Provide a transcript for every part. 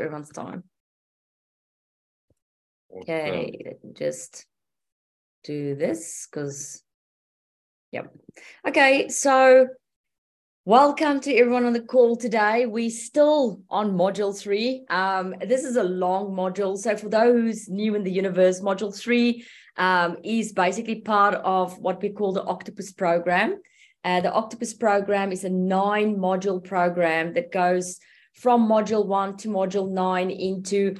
everyone's time. Okay, let me just do this because, yep. Okay, so welcome to everyone on the call today. We're still on module three. Um, this is a long module. So for those new in the universe, module three um, is basically part of what we call the Octopus program. Uh, the Octopus program is a nine module program that goes from module one to module nine into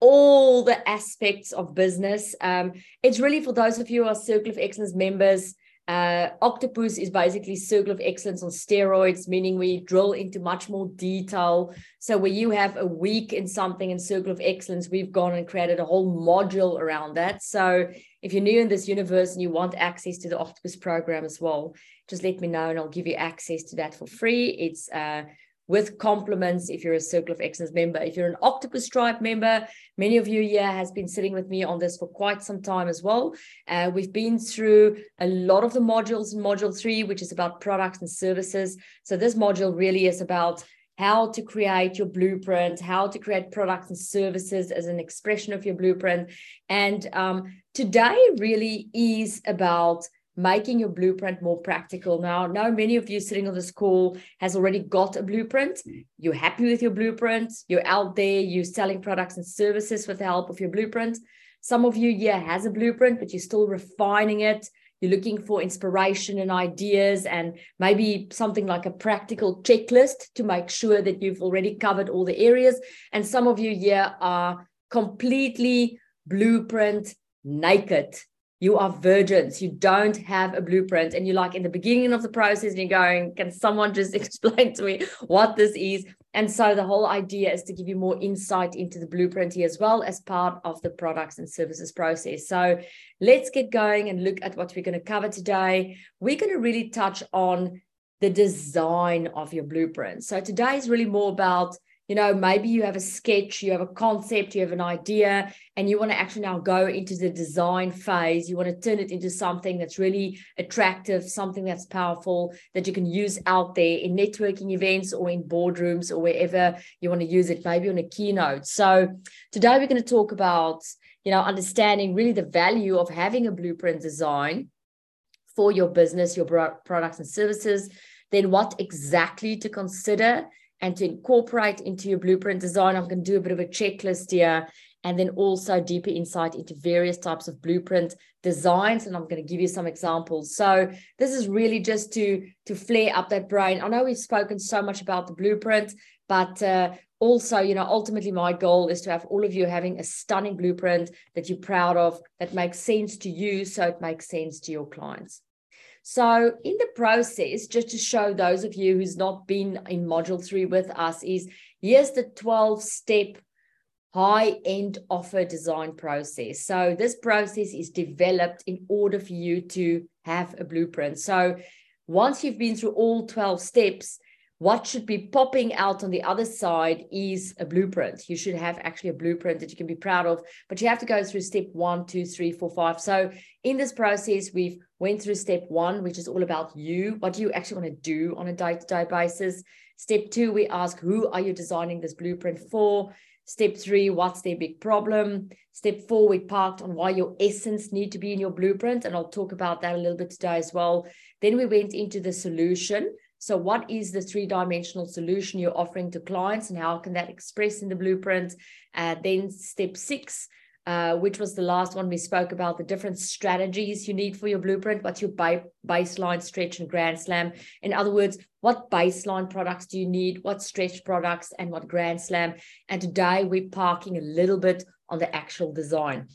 all the aspects of business. Um, it's really for those of you who are Circle of Excellence members. Uh, Octopus is basically Circle of Excellence on steroids, meaning we drill into much more detail. So, where you have a week in something in Circle of Excellence, we've gone and created a whole module around that. So, if you're new in this universe and you want access to the Octopus program as well, just let me know and I'll give you access to that for free. It's uh, with compliments if you're a Circle of Excellence member. If you're an Octopus Tribe member, many of you here has been sitting with me on this for quite some time as well. Uh, we've been through a lot of the modules in module three, which is about products and services. So this module really is about how to create your blueprint, how to create products and services as an expression of your blueprint. And um, today really is about making your blueprint more practical. Now, now many of you sitting on this call has already got a blueprint. Mm. You're happy with your blueprint. You're out there, you're selling products and services with the help of your blueprint. Some of you, yeah, has a blueprint, but you're still refining it. You're looking for inspiration and ideas and maybe something like a practical checklist to make sure that you've already covered all the areas. And some of you, yeah, are completely blueprint naked you are virgins. You don't have a blueprint. And you're like in the beginning of the process and you're going can someone just explain to me what this is? And so the whole idea is to give you more insight into the blueprint here as well as part of the products and services process. So let's get going and look at what we're going to cover today. We're going to really touch on the design of your blueprint. So today is really more about you know maybe you have a sketch you have a concept you have an idea and you want to actually now go into the design phase. You want to turn it into something that's really attractive something that's powerful that you can use out there in networking events or in boardrooms or wherever you want to use it maybe on a keynote. So today we're going to talk about you know understanding really the value of having a blueprint design for your business your products and services then what exactly to consider and to incorporate into your blueprint design. I'm going to do a bit of a checklist here and then also deeper insight into various types of blueprint designs and i'm going to give you some examples so this is really just to to flare up that brain i know we've spoken so much about the blueprint but uh, also you know ultimately my goal is to have all of you having a stunning blueprint that you're proud of that makes sense to you so it makes sense to your clients so in the process, just to show those of you who's not been in module three with us is here's the 12 step high end offer design process. So this process is developed in order for you to have a blueprint. So once you've been through all 12 steps, what should be popping out on the other side is a blueprint. You should have actually a blueprint that you can be proud of, but you have to go through step one, two, three, four, five. So in this process, we've went through step one, which is all about you, what do you actually want to do on a day-to-day basis. Step two, we ask who are you designing this blueprint for? Step three, what's their big problem? Step four, we parked on why your essence need to be in your blueprint. And I'll talk about that a little bit today as well. Then we went into the solution. So, what is the three dimensional solution you're offering to clients, and how can that express in the blueprint? Uh, then, step six, uh, which was the last one we spoke about the different strategies you need for your blueprint. What's your by, baseline, stretch, and grand slam? In other words, what baseline products do you need? What stretch products and what grand slam? And today we're parking a little bit on the actual design.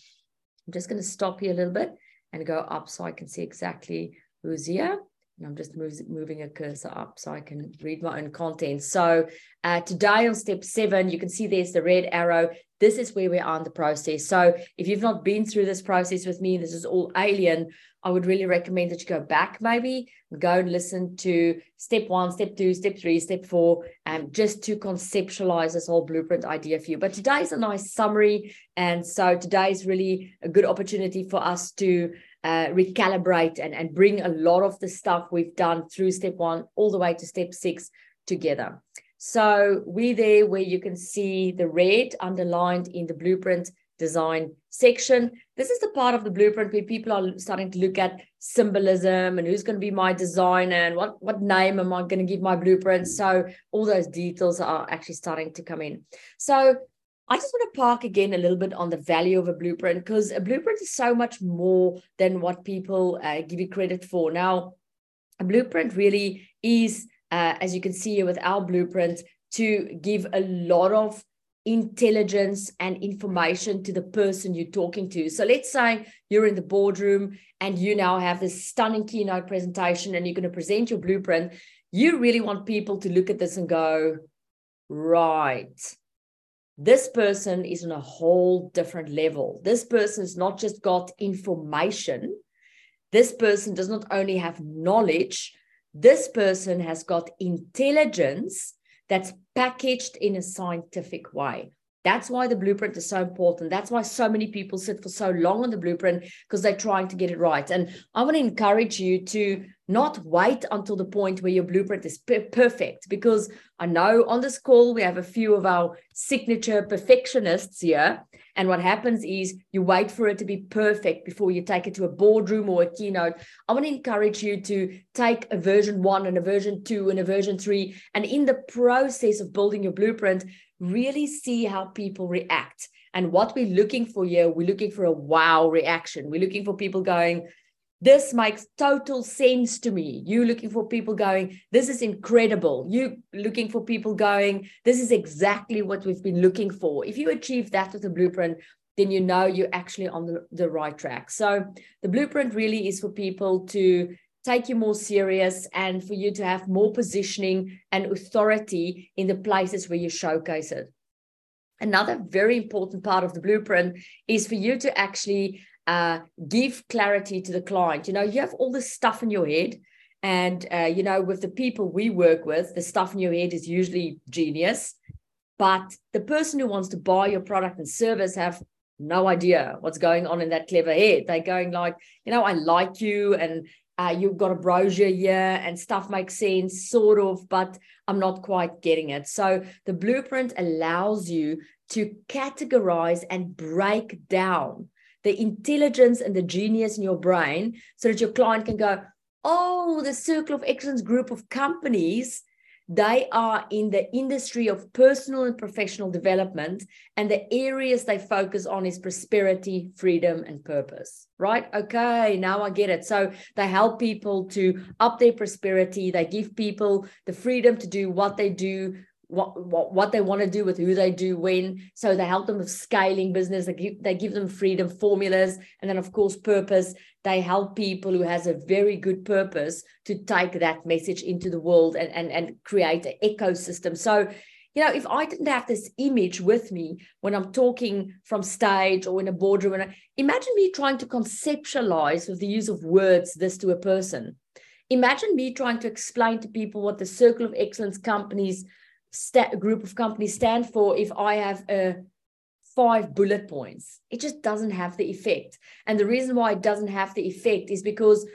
I'm just going to stop here a little bit and go up so I can see exactly who's here. And I'm just moving a cursor up so I can read my own content. So uh, today on step seven, you can see there's the red arrow. This is where we are in the process. So if you've not been through this process with me, this is all alien. I would really recommend that you go back maybe go and listen to step one, step two, step three, step four, um, just to conceptualize this whole blueprint idea for you. But today is a nice summary. And so today is really a good opportunity for us to uh, recalibrate and, and bring a lot of the stuff we've done through step one all the way to step six together. So we're there where you can see the red underlined in the blueprint design section. This is the part of the blueprint where people are starting to look at symbolism and who's going to be my designer and what, what name am I going to give my blueprint. So all those details are actually starting to come in. So I just want to park again a little bit on the value of a blueprint because a blueprint is so much more than what people uh, give you credit for. Now, a blueprint really is, uh, as you can see here with our blueprint, to give a lot of intelligence and information to the person you're talking to. So let's say you're in the boardroom and you now have this stunning keynote presentation and you're going to present your blueprint. You really want people to look at this and go, right, this person is on a whole different level. This person has not just got information, this person does not only have knowledge, this person has got intelligence that's packaged in a scientific way. That's why the blueprint is so important. That's why so many people sit for so long on the blueprint because they're trying to get it right. And I want to encourage you to not wait until the point where your blueprint is perfect because I know on this call we have a few of our signature perfectionists here. And what happens is you wait for it to be perfect before you take it to a boardroom or a keynote. I want to encourage you to take a version one and a version two and a version three. And in the process of building your blueprint, really see how people react. And what we're looking for here, we're looking for a wow reaction. We're looking for people going, this makes total sense to me. You looking for people going, this is incredible. You looking for people going, this is exactly what we've been looking for. If you achieve that with the blueprint, then you know you're actually on the, the right track. So the blueprint really is for people to take you more serious and for you to have more positioning and authority in the places where you showcase it. Another very important part of the blueprint is for you to actually uh, give clarity to the client. You know, you have all this stuff in your head. And, uh, you know, with the people we work with, the stuff in your head is usually genius. But the person who wants to buy your product and service have no idea what's going on in that clever head. They're going like, you know, I like you and uh, you've got a brochure here and stuff makes sense, sort of, but I'm not quite getting it. So the blueprint allows you to categorize and break down the intelligence and the genius in your brain so that your client can go, oh, the Circle of Excellence group of companies, they are in the industry of personal and professional development, and the areas they focus on is prosperity, freedom, and purpose. Right? Okay, now I get it. So they help people to up their prosperity, they give people the freedom to do what they do what, what what they want to do with who they do when so they help them with scaling business they give, they give them freedom formulas and then of course purpose. They help people who has a very good purpose to take that message into the world and and, and create an ecosystem. So you know if i didn't have this image with me when i'm talking from stage or in a boardroom and I, imagine me trying to conceptualize with the use of words this to a person. Imagine me trying to explain to people what the circle of excellence companies st- group of companies stand for if I have a five bullet points. It just doesn't have the effect. And the reason why it doesn't have the effect is because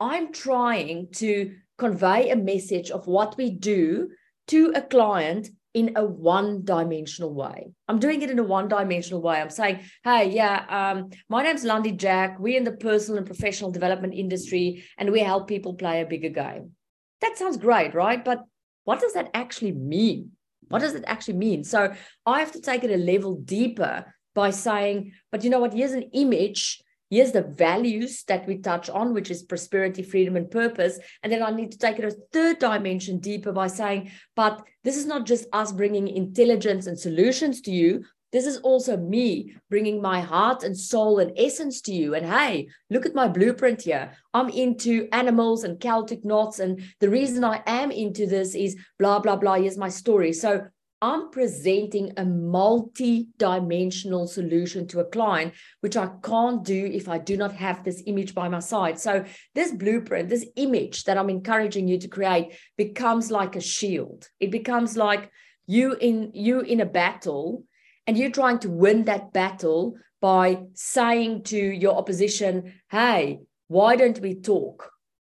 I'm trying to convey a message of what we do to a client in a one dimensional way. I'm doing it in a one dimensional way. I'm saying, hey, yeah, um, my name's Lundy Jack. We're in the personal and professional development industry and we help people play a bigger game. That sounds great, right? But what does that actually mean? What does it actually mean? So I have to take it a level deeper by saying, but you know what? Here's an image. Here's the values that we touch on, which is prosperity, freedom, and purpose. And then I need to take it a third dimension deeper by saying, but this is not just us bringing intelligence and solutions to you, this is also me bringing my heart and soul and essence to you. And hey, look at my blueprint here. I'm into animals and Celtic knots. And the reason I am into this is blah, blah, blah. Here's my story. So I'm presenting a multi dimensional solution to a client, which I can't do if I do not have this image by my side. So, this blueprint, this image that I'm encouraging you to create becomes like a shield. It becomes like you in you in a battle and you're trying to win that battle by saying to your opposition, hey, why don't we talk?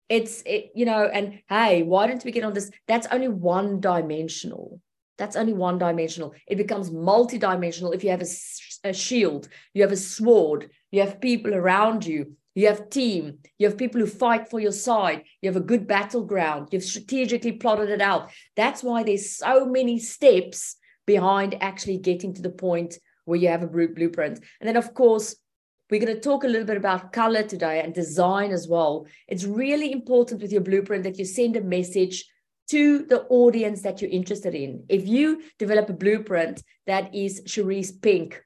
It's, it, you know, and hey, why don't we get on this? That's only one dimensional. that's only one dimensional. It becomes multi-dimensional if you have a, a shield, you have a sword, you have people around you, you have team, you have people who fight for your side, you have a good battleground, you've strategically plotted it out. That's why there's so many steps behind actually getting to the point where you have a blueprint. And then, of course, we're going to talk a little bit about color today and design as well. It's really important with your blueprint that you send a message to the audience that you're interested in. If you develop a blueprint that is Cerise Pink,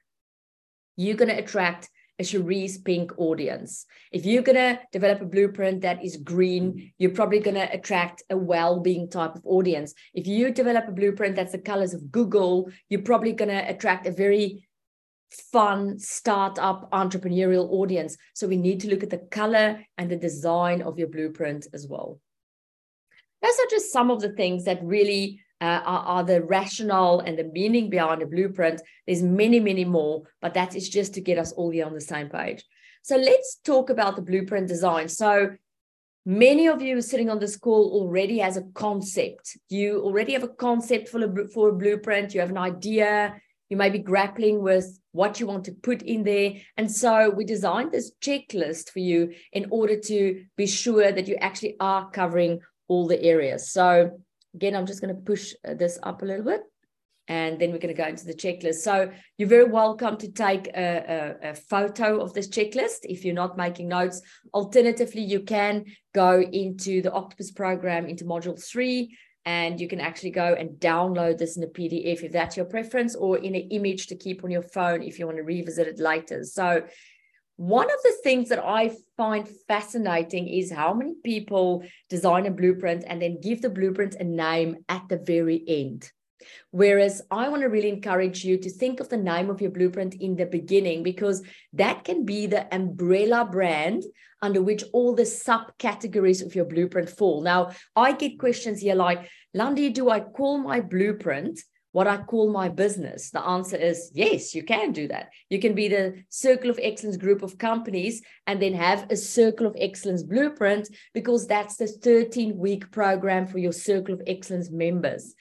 you're going to attract a Cerise Pink audience. If you're going to develop a blueprint that is green, you're probably going to attract a well-being type of audience. If you develop a blueprint that's the colors of Google, you're probably going to attract a very fun startup entrepreneurial audience. So we need to look at the color and the design of your blueprint as well. Those are just some of the things that really uh, are, are, the rationale and the meaning behind a blueprint. There's many, many more, but that is just to get us all here on the same page. So let's talk about the blueprint design. So many of you sitting on this call already has a concept. You already have a concept for a, for a blueprint. You have an idea. You may be grappling with what you want to put in there. And so we designed this checklist for you in order to be sure that you actually are covering all the areas. So again, I'm just going to push uh, this up a little bit and then we're going to go into the checklist. So you're very welcome to take a, a, a, photo of this checklist if you're not making notes. Alternatively, you can go into the Octopus program into module three, and you can actually go and download this in a PDF if that's your preference, or in an image to keep on your phone if you want to revisit it later. So one of the things that I find fascinating is how many people design a blueprint and then give the blueprint a name at the very end. Whereas I want to really encourage you to think of the name of your blueprint in the beginning because that can be the umbrella brand under which all the subcategories of your blueprint fall. Now, I get questions here like, Landi, do I call my blueprint what I call my business? The answer is yes, you can do that. You can be the Circle of Excellence group of companies and then have a Circle of Excellence blueprint because that's the 13 week program for your Circle of Excellence members.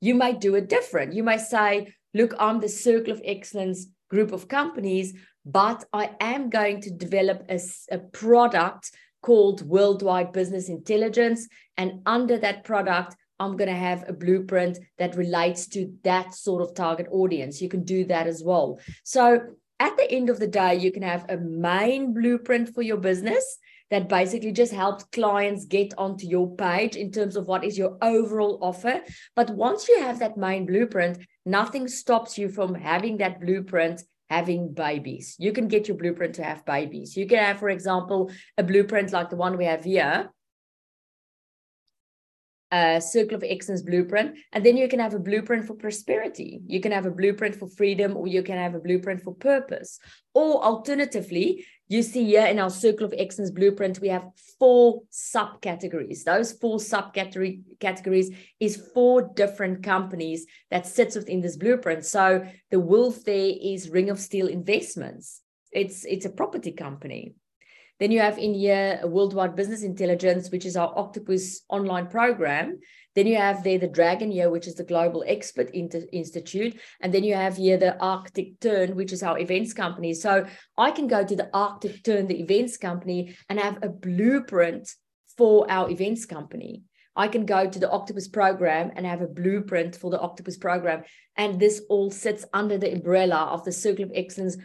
You might do it different. You might say, look, I'm the Circle of Excellence group of companies, but I am going to develop a, a product called Worldwide Business Intelligence. And under that product, I'm going to have a blueprint that relates to that sort of target audience. You can do that as well. So at the end of the day, you can have a main blueprint for your business that basically just helps clients get onto your page in terms of what is your overall offer. But once you have that main blueprint, nothing stops you from having that blueprint having babies. You can get your blueprint to have babies. You can have, for example, a blueprint like the one we have here, a circle of excellence blueprint and then you can have a blueprint for prosperity. You can have a blueprint for freedom or you can have a blueprint for purpose. Or alternatively you see here in our circle of excellence blueprint we have four subcategories. Those four subcategory categories is four different companies that sits within this blueprint. So the wolf there is ring of steel investments. It's it's a property company then you have in here Worldwide Business Intelligence, which is our Octopus online program. Then you have there the Dragon Year, which is the Global Expert Institute. And then you have here the Arctic Tern, which is our events company. So I can go to the Arctic Tern, the events company, and have a blueprint for our events company. I can go to the Octopus program and have a blueprint for the Octopus program. And this all sits under the umbrella of the Circle of Excellence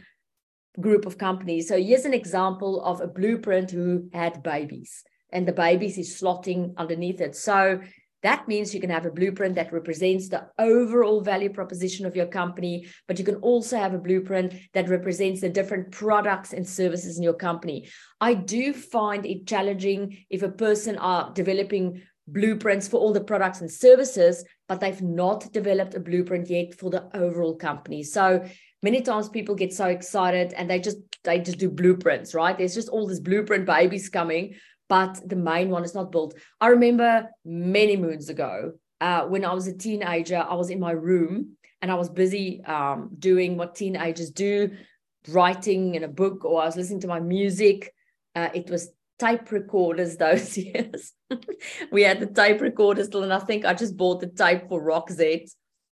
group of companies. So here's an example of a blueprint who had babies and the babies is slotting underneath it. So that means you can have a blueprint that represents the overall value proposition of your company, but you can also have a blueprint that represents the different products and services in your company. I do find it challenging if a person are developing blueprints for all the products and services, but they've not developed a blueprint yet for the overall company. So many times people get so excited and they just they just do blueprints right? There's just all this blueprint babies coming but the main one is not built. I remember many moons ago uh, when i was a teenager i was in my room and i was busy um, doing what teenagers do writing in a book or i was listening to my music. Uh, it was tape recorders those years. We had the tape recorders still and i think i just bought the tape for z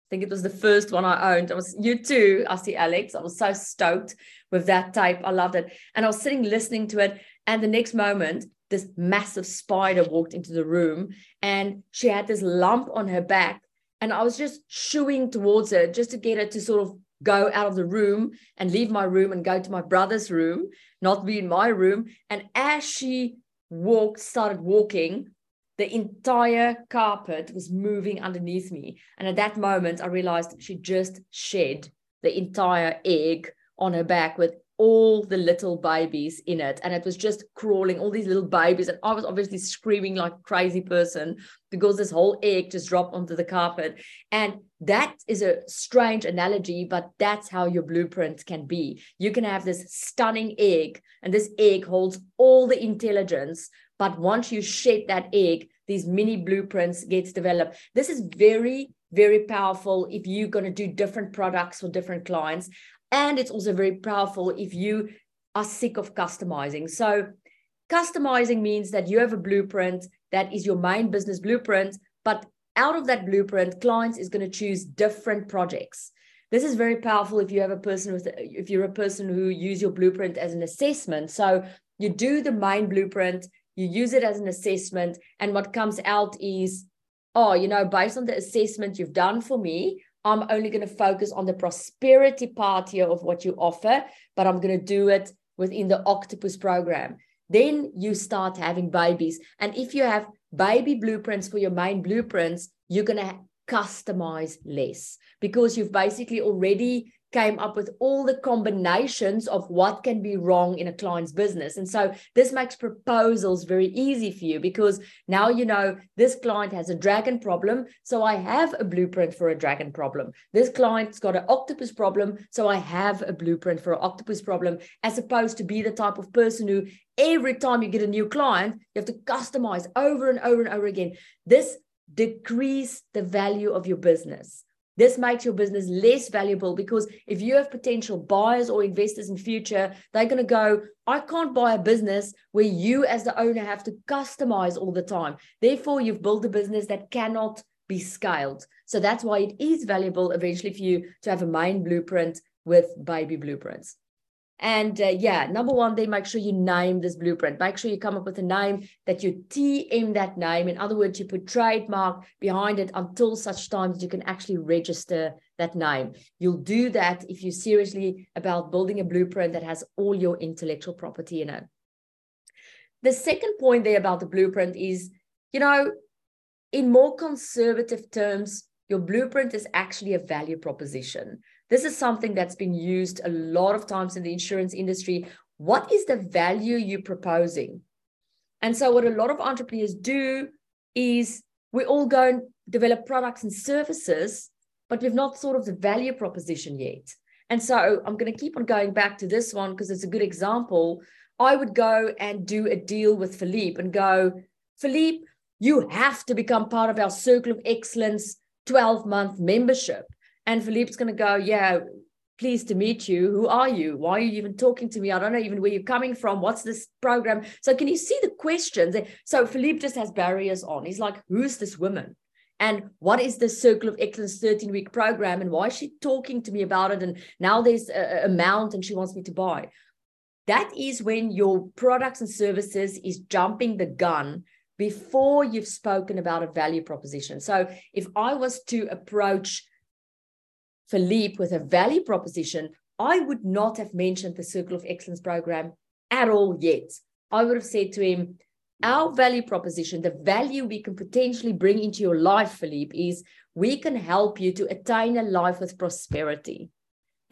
think it was the first one I owned. I was U2. I see Alex. I was so stoked with that tape. I loved it. And I was sitting listening to it. And the next moment, this massive spider walked into the room and she had this lump on her back. And I was just shooing towards her just to get her to sort of go out of the room and leave my room and go to my brother's room, not be in my room. And as she walked, started walking, the entire carpet was moving underneath me. And at that moment, I realized she just shed the entire egg on her back with all the little babies in it. And it was just crawling all these little babies. And i was obviously screaming like a crazy person because this whole egg just dropped onto the carpet. And that is a strange analogy but that's how your blueprint can be. You can have this stunning egg and this egg holds all the intelligence but once you shape that egg these mini blueprints gets developed this is very very powerful if you're going to do different products for different clients and it's also very powerful if you are sick of customizing. So, customizing means that you have a blueprint that is your main business blueprint, but out of that blueprint, clients is going to choose different projects. This is very powerful if you have a person with, if you're a person who use your blueprint as an assessment. So, you do the main blueprint, you use it as an assessment, and what comes out is, oh, you know, based on the assessment you've done for me, I'm only going to focus on the prosperity part here of what you offer, but I'm going to do it within the octopus program. Then you start having babies. And if you have baby blueprints for your main blueprints, you're going to customize less because you've basically already came up with all the combinations of what can be wrong in a client's business. And so this makes proposals very easy for you because now you know this client has a dragon problem. So I have a blueprint for a dragon problem. This client's got an octopus problem. So I have a blueprint for an octopus problem, as opposed to be the type of person who every time you get a new client, you have to customize over and over and over again. This decrease the value of your business this makes your business less valuable because if you have potential buyers or investors in future, they're going to go, I can't buy a business where you as the owner have to customize all the time. Therefore, you've built a business that cannot be scaled. So that's why it is valuable eventually for you to have a main blueprint with baby blueprints. And uh, yeah, number one, they make sure you name this blueprint. Make sure you come up with a name that you TM that name. In other words, you put trademark behind it until such time that you can actually register that name. You'll do that if you're seriously about building a blueprint that has all your intellectual property in it. The second point there about the blueprint is, you know, in more conservative terms, your blueprint is actually a value proposition. This is something that's been used a lot of times in the insurance industry. What is the value you're proposing? And so, what a lot of entrepreneurs do is we all go and develop products and services, but we've not thought of the value proposition yet. And so, I'm going to keep on going back to this one because it's a good example. I would go and do a deal with Philippe and go, Philippe, you have to become part of our Circle of Excellence 12 month membership. And Philippe's going to go, Yeah, pleased to meet you. Who are you? Why are you even talking to me? I don't know even where you're coming from. What's this program? So, can you see the questions? So, Philippe just has barriers on. He's like, Who's this woman? And what is the Circle of Excellence 13 week program? And why is she talking to me about it? And now there's a amount and she wants me to buy. That is when your products and services is jumping the gun before you've spoken about a value proposition. So if I was to approach Philippe with a value proposition, I would not have mentioned the Circle of Excellence program at all yet. I would have said to him, our value proposition, the value we can potentially bring into your life, Philippe, is we can help you to attain a life with prosperity.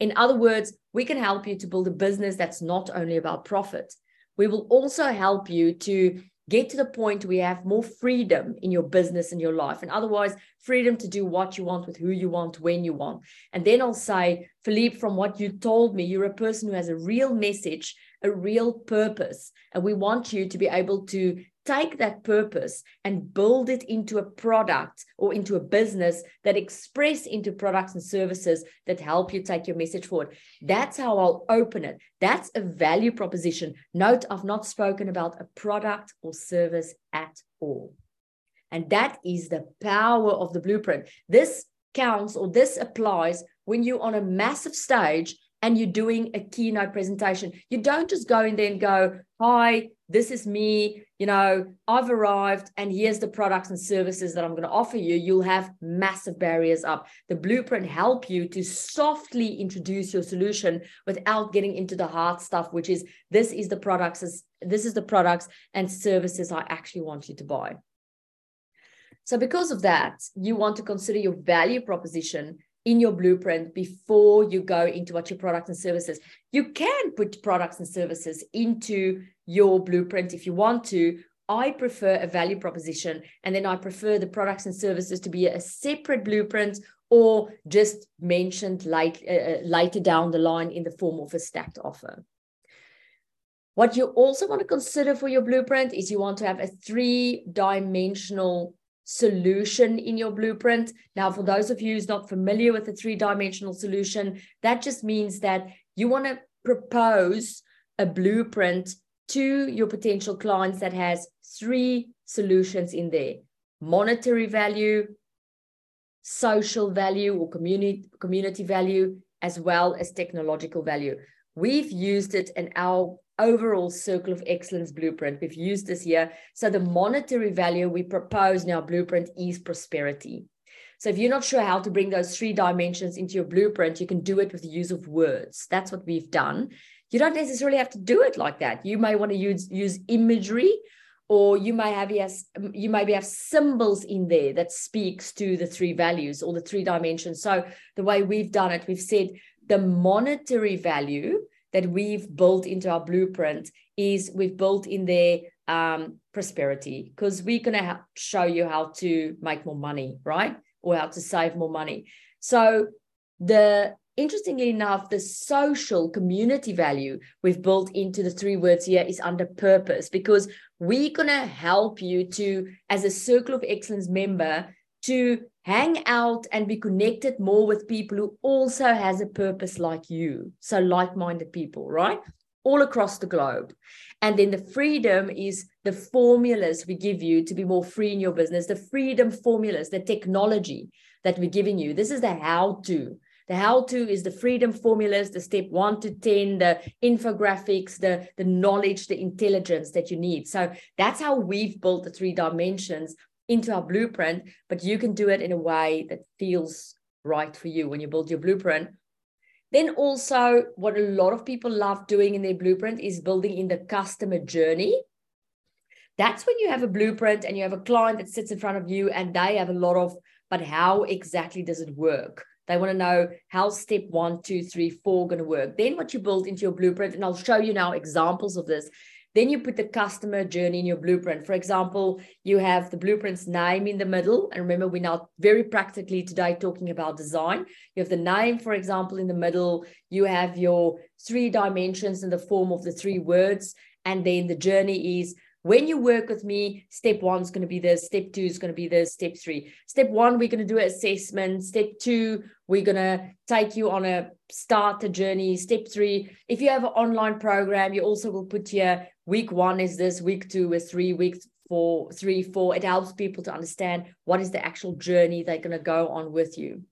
In other words, we can help you to build a business that's not only about profit. We will also help you to get to the point where you have more freedom in your business and your life. And otherwise freedom to do what you want with who you want when you want. And then i'll say philippe from what you told me you're a person who has a real message a real purpose. And we want you to be able to take that purpose and build it into a product or into a business that express into products and services that help you take your message forward. That's how i'll open it. That's a value proposition. Note i've not spoken about a product or service at all. And that is the power of the blueprint. This counts or this applies when you're on a massive stage and you're doing a keynote presentation. You don't just go in there and go, Hi, this is me. You know, I've arrived and here's the products and services that I'm going to offer you. You'll have massive barriers up. The blueprint help you to softly introduce your solution without getting into the hard stuff, which is this is the products, this is the products and services I actually want you to buy. So because of that, you want to consider your value proposition in your blueprint before you go into what your products and services. You can put products and services into your blueprint if you want to. I prefer a value proposition, and then I prefer the products and services to be a separate blueprint or just mentioned late, uh, uh later down the line in the form of a stacked offer. What you also want to consider for your blueprint is you want to have a three dimensional solution in your blueprint. Now, for those of you who's not familiar with the three-dimensional solution, that just means that you want to propose a blueprint to your potential clients that has three solutions in there monetary value, social value or community, community value, as well as technological value. We've used it in our overall circle of excellence blueprint. We've used this year. So the monetary value we propose in our blueprint is prosperity. So if you're not sure how to bring those three dimensions into your blueprint, you can do it with the use of words. That's what we've done. You don't necessarily have to do it like that. You may want to use, use imagery or you may have yes, you maybe have symbols in there that speaks to the three values or the three dimensions. So the way we've done it, we've said the monetary value that we've built into our blueprint is we've built in there um, prosperity because we're going to show you how to make more money, right? Or how to save more money. So the interestingly enough, the social community value we've built into the three words here is under purpose because we're going to help you to, as a Circle of Excellence member, to hang out and be connected more with people who also has a purpose like you. So like-minded people right? All across the globe. And then the freedom is the formulas we give you to be more free in your business the freedom formulas the technology that we're giving you. This is the how to the how to is the freedom formulas the step 1 to 10 the infographics the the knowledge the intelligence that you need. So that's how we've built the three dimensions into our blueprint, but you can do it in a way that feels right for you when you build your blueprint. Then also, what a lot of people love doing in their blueprint is building in the customer journey. That's when you have a blueprint and you have a client that sits in front of you and they have a lot of, but how exactly does it work? They want to know how step one, two, three, four going to work. Then what you build into your blueprint, and I'll show you now examples of this, then you put the customer journey in your blueprint. For example, you have the blueprint's name in the middle. And remember, we're now very practically today talking about design. You have the name, for example, in the middle. You have your three dimensions in the form of the three words. And then the journey is when you work with me, step one is going to be this, step two is going to be this, step three. Step one, we're going to do an assessment. Step two, we're going to take you on a starter journey. Step three, if you have an online program, you also will put here week one is this, week two is three, week four, three, four. It helps people to understand what is the actual journey they're going to go on with you.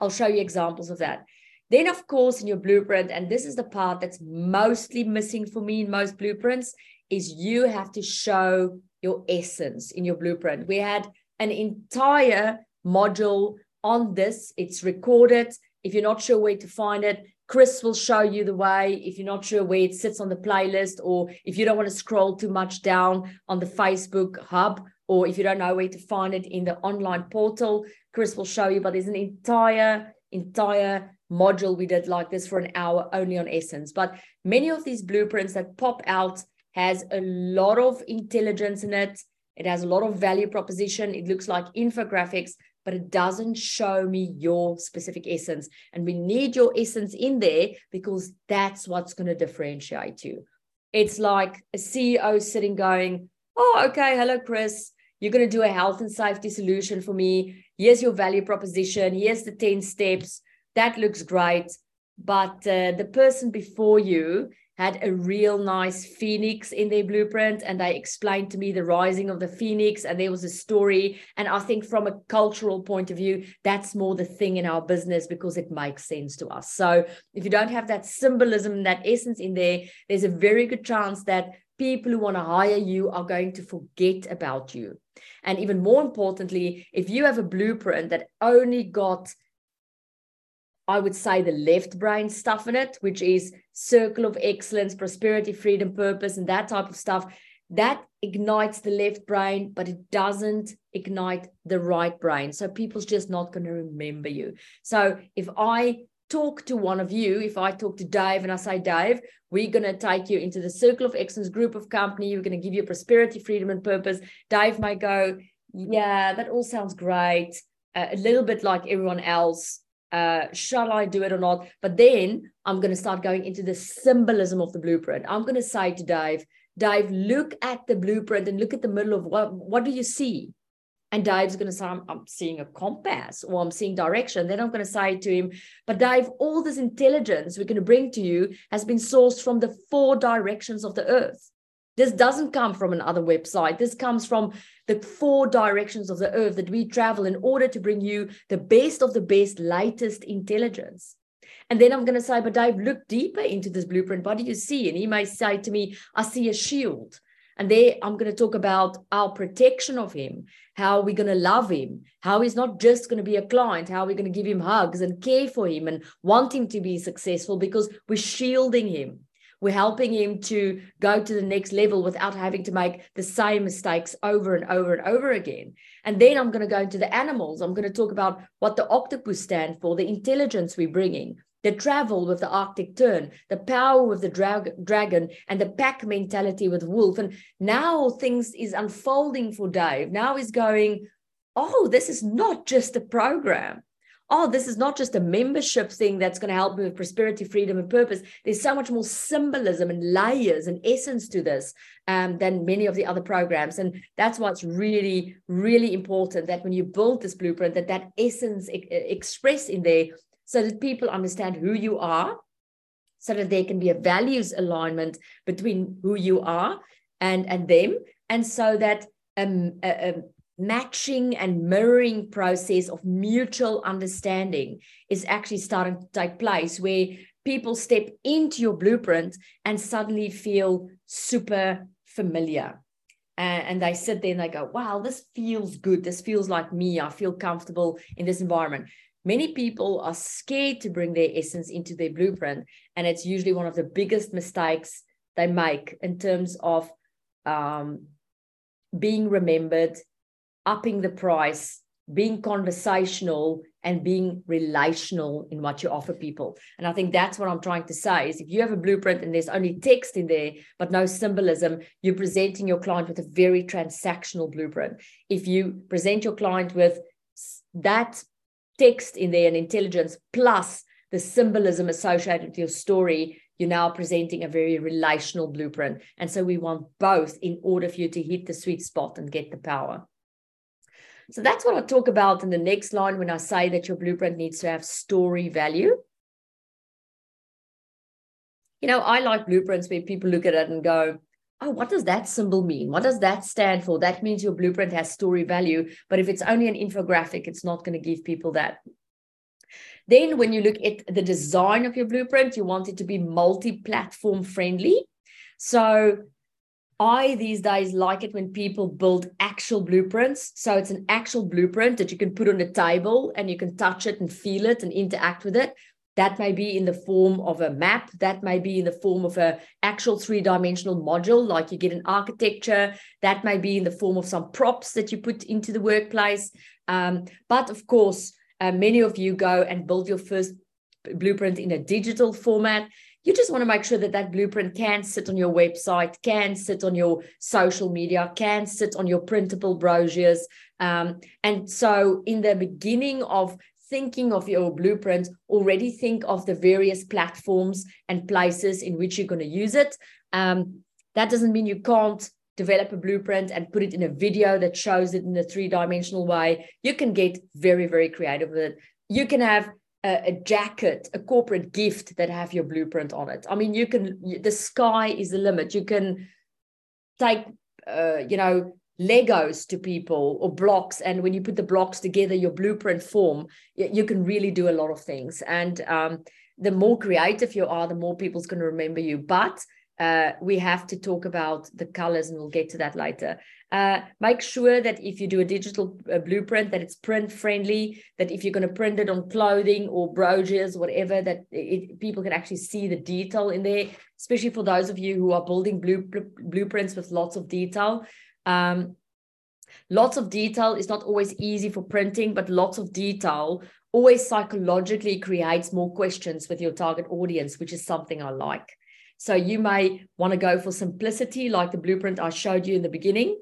I'll show you examples of that. Then, of course, in your blueprint, and this is the part that's mostly missing for me in most blueprints, is you have to show your essence in your blueprint. We had an entire module on this. It's recorded. If you're not sure where to find it, Chris will show you the way if you're not sure where it sits on the playlist, or if you don't want to scroll too much down on the Facebook hub, or if you don't know where to find it in the online portal, Chris will show you. But there's an entire, entire module we did like this for an hour only on Essence. But many of these blueprints that pop out has a lot of intelligence in it. It has a lot of value proposition. It looks like infographics, but it doesn't show me your specific essence. And we need your essence in there because that's what's going to differentiate you. It's like a CEO sitting going, Oh, okay. Hello, Chris. You're going to do a health and safety solution for me. Here's your value proposition. Here's the 10 steps. That looks great. but uh, the person before you had a real nice phoenix in their blueprint and they explained to me the rising of the phoenix and there was a story. And i think from a cultural point of view that's more the thing in our business because it makes sense to us. So if you don't have that symbolism that essence in there there's a very good chance that people who want to hire you are going to forget about you. And even more importantly if you have a blueprint that only got I would say the left brain stuff in it, which is circle of excellence, prosperity, freedom, purpose, and that type of stuff. That ignites the left brain, but it doesn't ignite the right brain. So people's just not going to remember you. So if I talk to one of you, if I talk to Dave and I say, Dave, we're going to take you into the circle of excellence group of company, we're going to give you prosperity, freedom, and purpose. Dave might go, Yeah, that all sounds great. Uh, a little bit like everyone else uh, shall I do it or not? But then I'm going to start going into the symbolism of the blueprint. I'm going to say to Dave, Dave, look at the blueprint and look at the middle of what, what do you see? And Dave's going to say, I'm, I'm, seeing a compass or I'm seeing direction. Then I'm going to say to him, but Dave, all this intelligence we're going to bring to you has been sourced from the four directions of the earth. This doesn't come from another website. This comes from the four directions of the earth that we travel in order to bring you the best of the best, lightest intelligence. And then I'm going to say, but Dave, look deeper into this blueprint. What do you see? And he may say to me, I see a shield. And there I'm going to talk about our protection of him, how we're going to love him, how he's not just going to be a client, how we're going to give him hugs and care for him and want him to be successful because we're shielding him. We're helping him to go to the next level without having to make the same mistakes over and over and over again. And then I'm going to go into the animals. I'm going to talk about what the octopus stand for, the intelligence we're bringing, the travel with the Arctic tern, the power with the drag- dragon, and the pack mentality with wolf. And now things is unfolding for Dave. Now he's going, oh, this is not just a program oh, this is not just a membership thing that's going to help me with prosperity, freedom, and purpose. There's so much more symbolism and layers and essence to this um, than many of the other programs. And that's what's really, really important that when you build this blueprint, that that essence e- express in there so that people understand who you are, so that there can be a values alignment between who you are and, and them. And so that um, a, a matching and mirroring process of mutual understanding is actually starting to take place where people step into your blueprint and suddenly feel super familiar. And, and they sit there and they go wow this feels good. This feels like me. I feel comfortable in this environment. Many people are scared to bring their essence into their blueprint and it's usually one of the biggest mistakes they make in terms of um, being remembered upping the price, being conversational and being relational in what you offer people. And I think that's what I'm trying to say is if you have a blueprint and there's only text in there but no symbolism, you're presenting your client with a very transactional blueprint. If you present your client with that text in there and intelligence plus the symbolism associated with your story, you're now presenting a very relational blueprint. And so we want both in order for you to hit the sweet spot and get the power. So that's what I'll talk about in the next line when I say that your blueprint needs to have story value. You know, I like blueprints where people look at it and go, oh, what does that symbol mean? What does that stand for? That means your blueprint has story value. But if it's only an infographic, it's not going to give people that. Then, when you look at the design of your blueprint, you want it to be multi platform friendly. So, I these days like it when people build actual blueprints. So it's an actual blueprint that you can put on the table and you can touch it and feel it and interact with it. That may be in the form of a map. That may be in the form of a actual three-dimensional module, like you get in architecture. That may be in the form of some props that you put into the workplace. Um, but of course, uh, many of you go and build your first blueprint in a digital format you just want to make sure that that blueprint can sit on your website, can sit on your social media, can sit on your printable brochures. Um, and so, in the beginning of thinking of your blueprint, already think of the various platforms and places in which you're going to use it. Um, that doesn't mean you can't develop a blueprint and put it in a video that shows it in a three dimensional way. You can get very, very creative with it. You can have a, a, jacket, a corporate gift that have your blueprint on it. I mean, you can, the sky is the limit. You can take, uh, you know, Legos to people or blocks. And when you put the blocks together, your blueprint form, you can really do a lot of things. And um, the more creative you are, the more people's going to remember you. But uh, we have to talk about the colors and we'll get to that later. Uh, make sure that if you do a digital uh, blueprint, that it's print friendly, that if you're going to print it on clothing or brochures, whatever, that it, people can actually see the detail in there, especially for those of you who are building blue, blueprints with lots of detail. Um, lots of detail is not always easy for printing, but lots of detail always psychologically creates more questions with your target audience, which is something I like. So you may want to go for simplicity, like the blueprint I showed you in the beginning.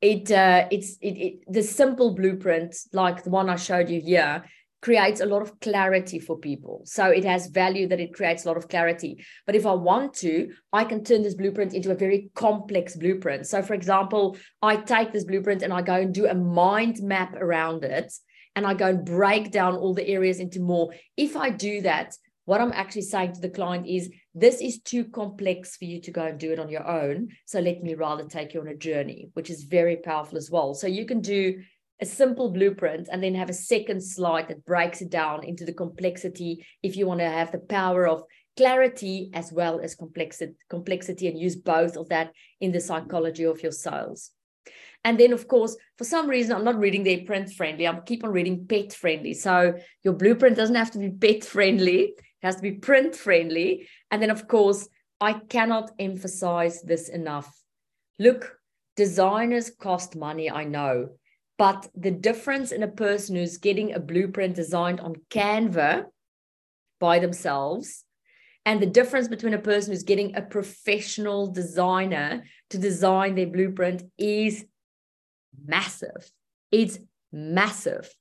It uh, it's it, it the simple blueprint, like the one I showed you here, creates a lot of clarity for people. So it has value that it creates a lot of clarity. But if I want to, I can turn this blueprint into a very complex blueprint. So, for example, I take this blueprint and I go and do a mind map around it and I go and break down all the areas into more. If I do that, what I'm actually saying to the client is this is too complex for you to go and do it on your own. So let me rather take you on a journey, which is very powerful as well. So you can do a simple blueprint and then have a second slide that breaks it down into the complexity if you want to have the power of clarity as well as complexity, complexity and use both of that in the psychology of your sales. And then, of course, for some reason, I'm not reading their print friendly. I keep on reading pet friendly. So your blueprint doesn't have to be pet friendly has to be print friendly. And then, of course, I cannot emphasize this enough. Look, designers cost money, I know, but the difference in a person who's getting a blueprint designed on Canva by themselves and the difference between a person who's getting a professional designer to design their blueprint is massive. It's massive.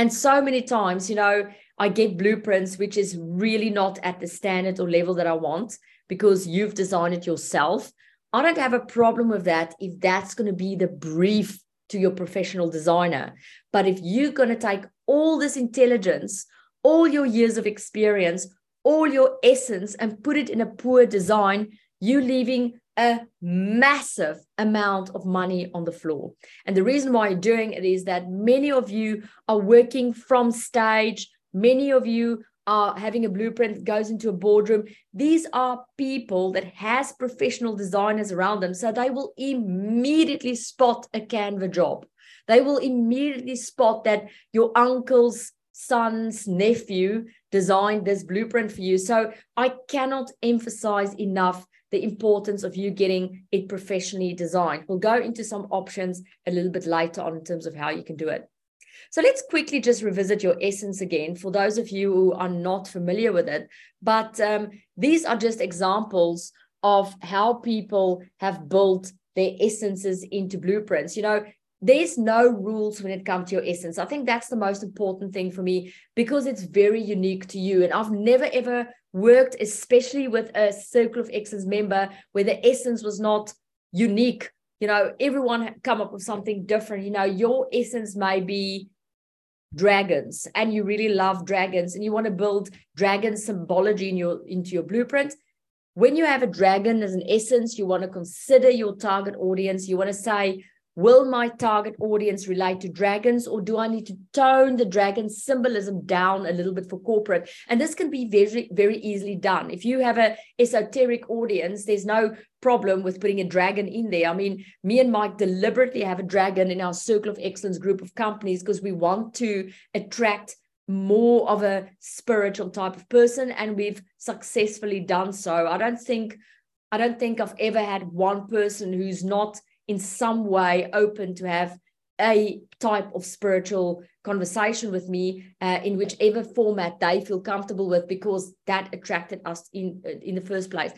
And so many times, you know, I get blueprints, which is really not at the standard or level that I want because you've designed it yourself. I don't have a problem with that if that's going to be the brief to your professional designer. But if you're going to take all this intelligence, all your years of experience, all your essence, and put it in a poor design, you're leaving a massive amount of money on the floor. And the reason why you're doing it is that many of you are working from stage Many of you are having a blueprint that goes into a boardroom. These are people that has professional designers around them. So they will immediately spot a Canva job. They will immediately spot that your uncle's son's nephew designed this blueprint for you. So I cannot emphasize enough the importance of you getting it professionally designed. We'll go into some options a little bit later on in terms of how you can do it. So let's quickly just revisit your essence again for those of you who are not familiar with it. But um, these are just examples of how people have built their essences into blueprints. You know, there's no rules when it comes to your essence. I think that's the most important thing for me because it's very unique to you. And I've never ever worked, especially with a Circle of Excellence member, where the essence was not unique. You know everyone come up with something different. You know your essence may be dragons and you really love dragons and you want to build dragon symbology in your into your blueprint. When you have a dragon as an essence you want to consider your target audience. You want to say Will my target audience relate to dragons, or do I need to tone the dragon symbolism down a little bit for corporate? And this can be very, very easily done. If you have a esoteric audience, there's no problem with putting a dragon in there. I mean, me and Mike deliberately have a dragon in our Circle of Excellence group of companies because we want to attract more of a spiritual type of person, and we've successfully done so. I don't think I don't think I've ever had one person who's not in some way open to have a type of spiritual conversation with me uh, in whichever format they feel comfortable with because that attracted us in in the first place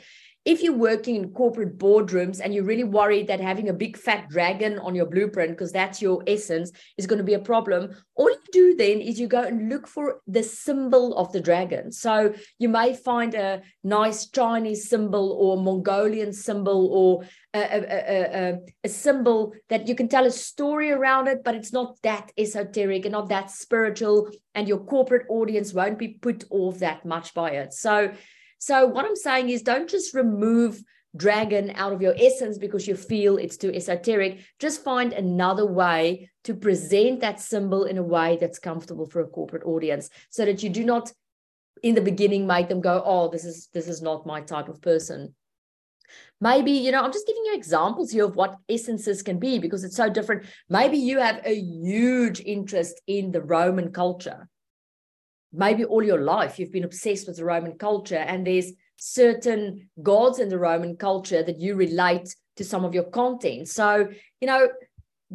if you're working in corporate boardrooms and you're really worried that having a big fat dragon on your blueprint, because that's your essence, is going to be a problem, all you do then is you go and look for the symbol of the dragon. So you may find a nice Chinese symbol or Mongolian symbol or a, a, a, a, symbol that you can tell a story around it, but it's not that esoteric and not that spiritual, and your corporate audience won't be put off that much by it. So so what I'm saying is don't just remove dragon out of your essence because you feel it's too esoteric. Just find another way to present that symbol in a way that's comfortable for a corporate audience so that you do not in the beginning make them go, oh, this is this is not my type of person. Maybe, you know, I'm just giving you examples here of what essences can be because it's so different. Maybe you have a huge interest in the Roman culture maybe all your life you've been obsessed with the Roman culture, and there's certain gods in the Roman culture that you relate to some of your content. So, you know,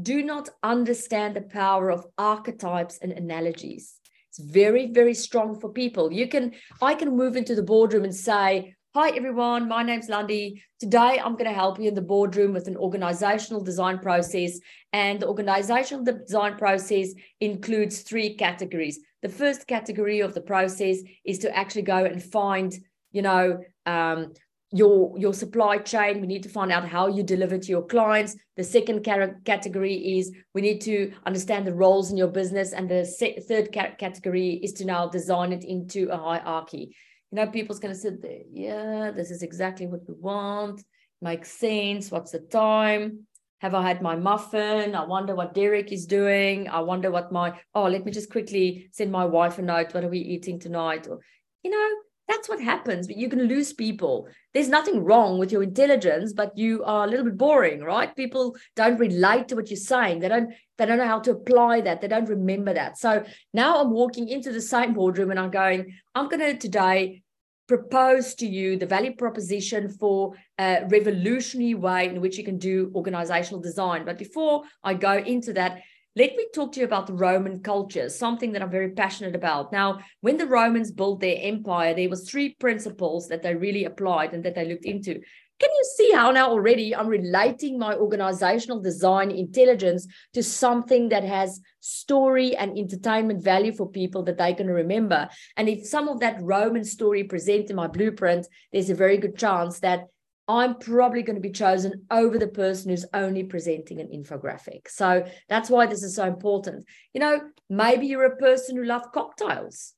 do not understand the power of archetypes and analogies. It's very, very strong for people. You can, I can move into the boardroom and say, Hi, everyone. My name's Lundy. Today, I'm going to help you in the boardroom with an organizational design process. And the organizational design process includes three categories. The first category of the process is to actually go and find, you know, um, your your supply chain we need to find out how you deliver to your clients the second category is we need to understand the roles in your business and the third category is to now design it into a hierarchy you know, people's going to sit there. Yeah, this is exactly what we want. Makes sense. What's the time? Have I had my muffin? I wonder what Derek is doing. I wonder what my, oh, let me just quickly send my wife a note. What are we eating tonight? Or, you know, that's what happens. But you can lose people. There's nothing wrong with your intelligence, but you are a little bit boring, right? People don't relate to what you're saying. They don't. They don't know how to apply that. They don't remember that. So now I'm walking into the same boardroom and I'm going. I'm to today propose to you the value proposition for a revolutionary way in which you can do organizational design. But before I go into that, let me talk to you about the Roman culture, something that I'm very passionate about. Now, when the Romans built their empire, there was three principles that they really applied and that they looked into. Can you see how now already I'm relating my organizational design intelligence to something that has story and entertainment value for people that they can remember? And if some of that Roman story present in my blueprint, there's a very good chance that I'm probably going to be chosen over the person who's only presenting an infographic. So that's why this is so important. You know, maybe you're a person who loves cocktails.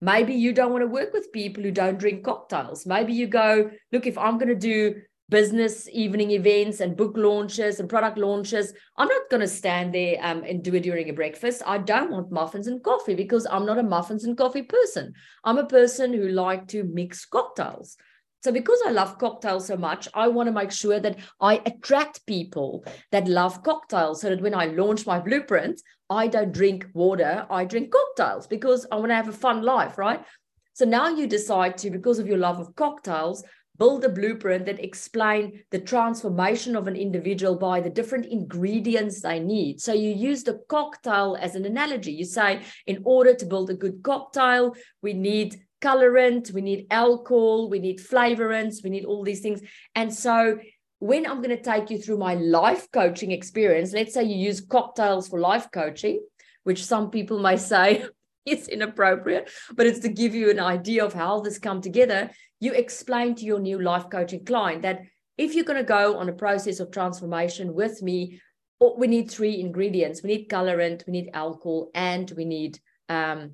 Maybe you don't want to work with people who don't drink cocktails. Maybe you go, look, if I'm going to do business evening events and book launches and product launches, I'm not going to stand there um, and do it during a breakfast. I don't want muffins and coffee because I'm not a muffins and coffee person. I'm a person who like to mix cocktails. So, because I love cocktails so much, I want to make sure that I attract people that love cocktails so that when I launch my blueprint, I don't drink water, I drink cocktails because I want to have a fun life, right? So now you decide to, because of your love of cocktails, build a blueprint that explain the transformation of an individual by the different ingredients they need. So you use the cocktail as an analogy. You say, in order to build a good cocktail, we need colorant, we need alcohol, we need flavorants, we need all these things. And so when I'm going to take you through my life coaching experience, let's say you use cocktails for life coaching, which some people may say is inappropriate, but it's to give you an idea of how this come together. You explain to your new life coaching client that if you're going to go on a process of transformation with me, we need three ingredients. We need colorant, we need alcohol, and we need um,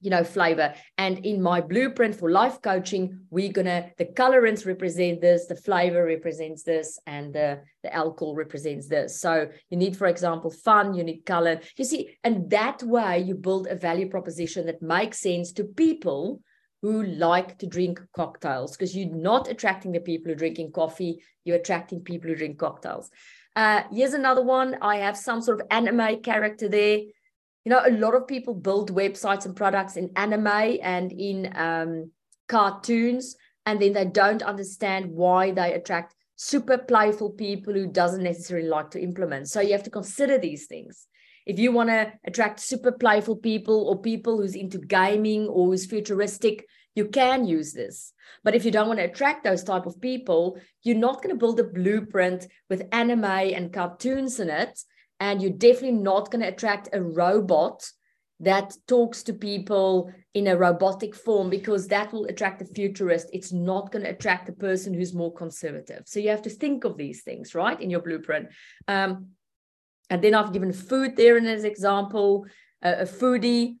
you know flavor. And in my blueprint for life coaching we're gonna the colorants represent this the flavor represents this and the the alcohol represents this. So you need for example fun you need color. You see and that way you build a value proposition that makes sense to people who like to drink cocktails because you're not attracting the people who are drinking coffee you're attracting people who drink cocktails. Uh, here's another one. I have some sort of anime character there you know, a lot of people build websites and products in anime and in um, cartoons, and then they don't understand why they attract super playful people who doesn't necessarily like to implement. So you have to consider these things. If you want to attract super playful people or people who's into gaming or who's futuristic, you can use this. But if you don't want to attract those type of people, you're not going to build a blueprint with anime and cartoons in it. And you're definitely not going to attract a robot that talks to people in a robotic form because that will attract a futurist. It's not going to attract a person who's more conservative. So you have to think of these things, right, in your blueprint. Um, and then I've given food there in as example, uh, a foodie.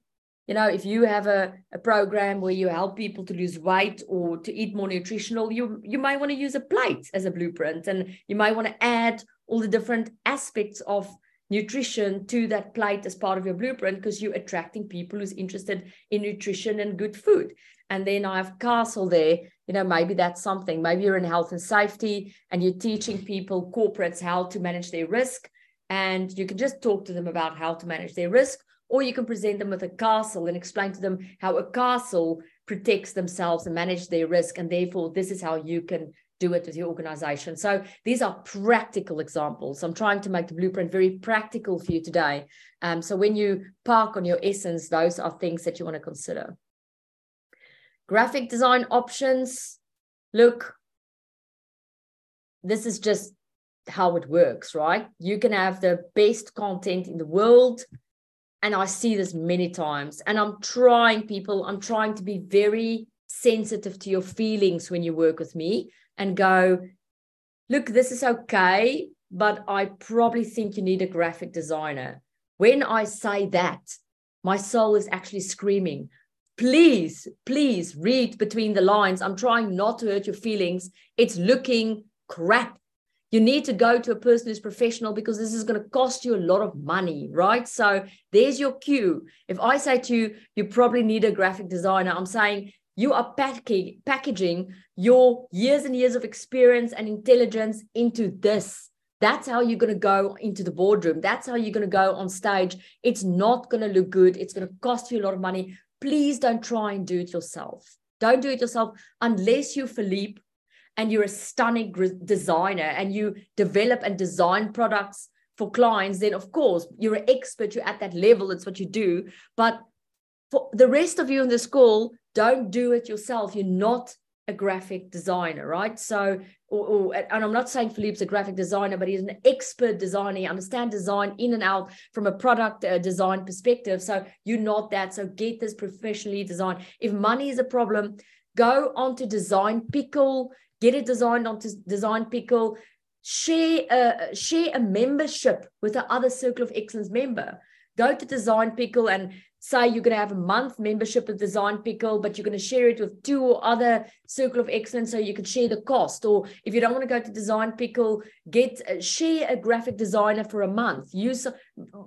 You know, if you have a, a program where you help people to lose weight or to eat more nutritional, you you might want to use a plate as a blueprint, and you might want to add all the different aspects of nutrition to that plate as part of your blueprint because you're attracting people who's interested in nutrition and good food. And then I have castle there, you know, maybe that's something. Maybe you're in health and safety and you're teaching people, corporates, how to manage their risk. And you can just talk to them about how to manage their risk, or you can present them with a castle and explain to them how a castle protects themselves and manage their risk. And therefore, this is how you can do it with your organization. So these are practical examples. I'm trying to make the blueprint very practical for you today. Um, so when you park on your essence, those are things that you want to consider. Graphic design options. Look, this is just how it works, right? You can have the best content in the world. And I see this many times. And I'm trying, people, I'm trying to be very sensitive to your feelings when you work with me and go, look, this is okay, but I probably think you need a graphic designer. When I say that, my soul is actually screaming, please, please read between the lines. I'm trying not to hurt your feelings. It's looking crap. You need to go to a person who's professional because this is going to cost you a lot of money, right? So there's your cue. If I say to you, you probably need a graphic designer, I'm saying you are packaging, packaging your years and years of experience and intelligence into this. That's how you're going to go into the boardroom. That's how you're going to go on stage. It's not going to look good. It's going to cost you a lot of money. Please don't try and do it yourself. Don't do it yourself unless you're Philippe and you're a stunning designer and you develop and design products for clients. Then, of course, you're an expert. You're at that level. It's what you do. But for the rest of you in the school, don't do it yourself. You're not a graphic designer, right? So, or, or, and I'm not saying Philippe's a graphic designer, but he's an expert designer. He understands design in and out from a product uh, design perspective. So you're not that. So get this professionally designed. If money is a problem, go onto Design Pickle, get it designed onto Design Pickle, share a, share a membership with the other Circle of Excellence member. Go to Design Pickle and say you're going to have a month membership with Design Pickle, but you're going to share it with two or other Circle of Excellence so you can share the cost. Or if you don't want to go to Design Pickle, get uh, share a graphic designer for a month. Use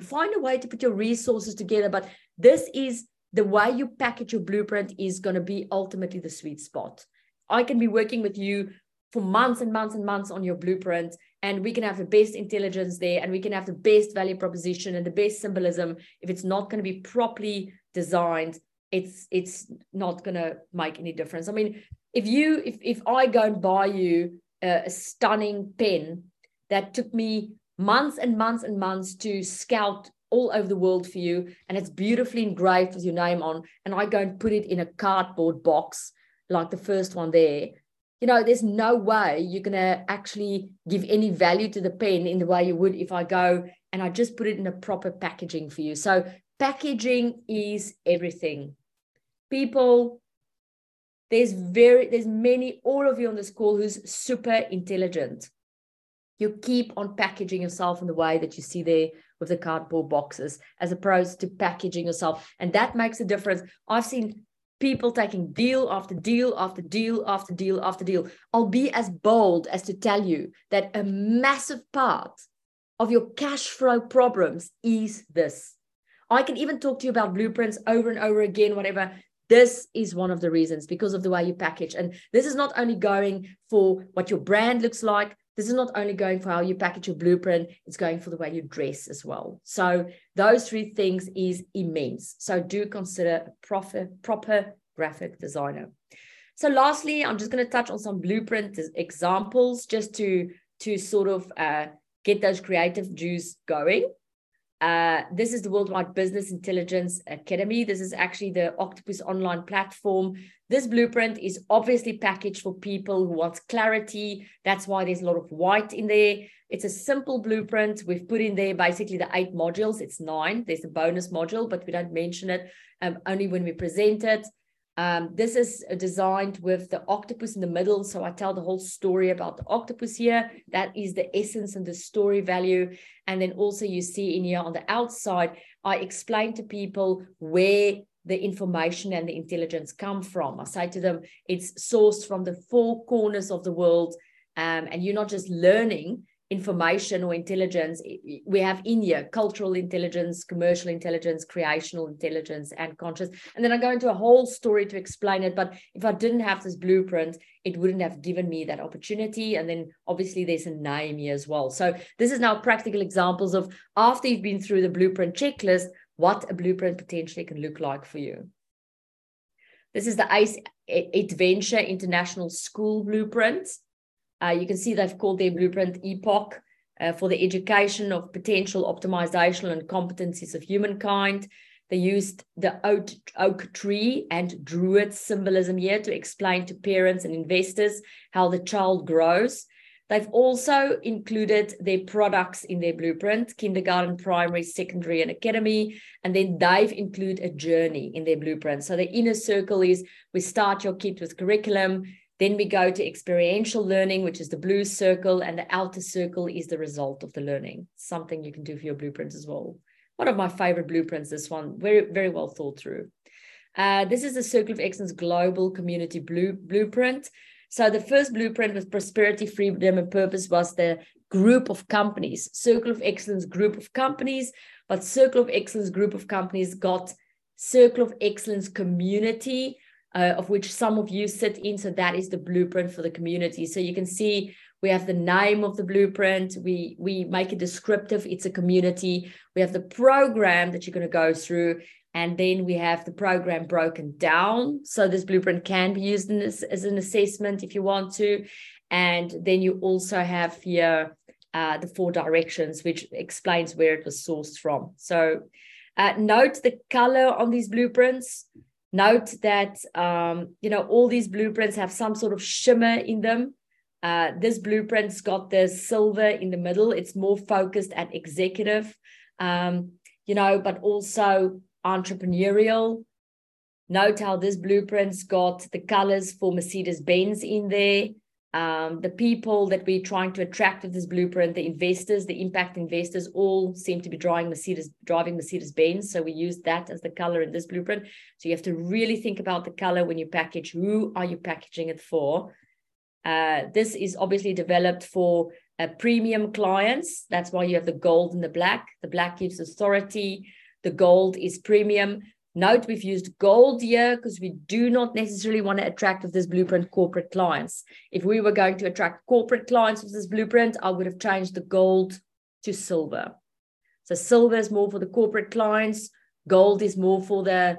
find a way to put your resources together. But this is the way you package your blueprint is going to be ultimately the sweet spot. I can be working with you for months and months and months on your blueprint and we can have the best intelligence there and we can have the best value proposition and the best symbolism. If it's not going to be properly designed it's it's not going to make any difference. I mean if you if if i go and buy you a, a stunning pen that took me months and months and months to scout all over the world for you and it's beautifully engraved with your name on and i go and put it in a cardboard box like the first one there you know, there's no way you're going to actually give any value to the pen in the way you would if I go and I just put it in a proper packaging for you. So, packaging is everything. People, there's very, there's many, all of you on this call who's super intelligent. You keep on packaging yourself in the way that you see there with the cardboard boxes, as opposed to packaging yourself. And that makes a difference. I've seen people taking deal after deal after deal after deal after deal. I'll be as bold as to tell you that a massive part of your cash flow problems is this. I can even talk to you about blueprints over and over again, whatever. This is one of the reasons because of the way you package. And this is not only going for what your brand looks like, this is not only going for how you package your blueprint, it's going for the way you dress as well. So those three things is immense. So do consider a proper, proper graphic designer. So lastly, I'm just going to touch on some blueprint examples just to, to sort of uh, get those creative juice going. Uh, this is the Worldwide Business Intelligence Academy. This is actually the Octopus online platform. This blueprint is obviously packaged for people who want clarity. That's why there's a lot of white in there. It's a simple blueprint. We've put in there basically the eight modules. It's nine. There's a bonus module, but we don't mention it um, only when we present it. Um, this is designed with the octopus in the middle. So I tell the whole story about the octopus here. That is the essence and the story value. And then also you see in here on the outside, I explain to people where the information and the intelligence come from. I say to them, it's sourced from the four corners of the world. Um, and you're not just learning, information or intelligence we have in here cultural intelligence commercial intelligence creational intelligence and conscious. And then i go into a whole story to explain it but if i didn't have this blueprint it wouldn't have given me that opportunity. And then obviously there's a name here as well. So this is now practical examples of after you've been through the blueprint checklist what a blueprint potentially can look like for you. This is the ace adventure international school blueprint uh, you can see they've called their blueprint epoch uh, for the education of potential optimization and competencies of humankind. They used the oak, oak tree and druid symbolism here to explain to parents and investors how the child grows. They've also included their products in their blueprint kindergarten, primary, secondary, and academy. And then they've included a journey in their blueprint. So the inner circle is we start your kit with curriculum, then we go to experiential learning, which is the blue circle, and the outer circle is the result of the learning. Something you can do for your blueprint as well. One of my favorite blueprints, this one, very, very well thought through. Uh, this is the Circle of Excellence Global Community Blue, Blueprint. So the first blueprint with prosperity, freedom, and purpose was the group of companies, Circle of Excellence group of companies, but Circle of Excellence group of companies got Circle of Excellence community, uh, of which some of you sit in. So that is the blueprint for the community. So you can see we have the name of the blueprint. We we make it descriptive. It's a community. We have the program that you're going to go through. And then we have the program broken down. So this blueprint can be used this, as an assessment if you want to. And then you also have here uh, the four directions, which explains where it was sourced from. So uh, note the color on these blueprints. Note that um, you know all these blueprints have some sort of shimmer in them. Uh, this blueprint's got the silver in the middle. It's more focused at executive, um, you know, but also entrepreneurial. Note how this blueprint's got the colors for Mercedes Benz in there um, the people that we're trying to attract with this blueprint, the investors, the impact investors, all seem to be driving Mercedes, driving Mercedes Benz. So we use that as the color in this blueprint. So you have to really think about the color when you package. Who are you packaging it for? Uh, this is obviously developed for uh, premium clients. That's why you have the gold and the black. The black gives authority. The gold is premium. Note we've used gold here because we do not necessarily want to attract with this blueprint corporate clients. If we were going to attract corporate clients with this blueprint, I would have changed the gold to silver. So silver is more for the corporate clients. Gold is more for the,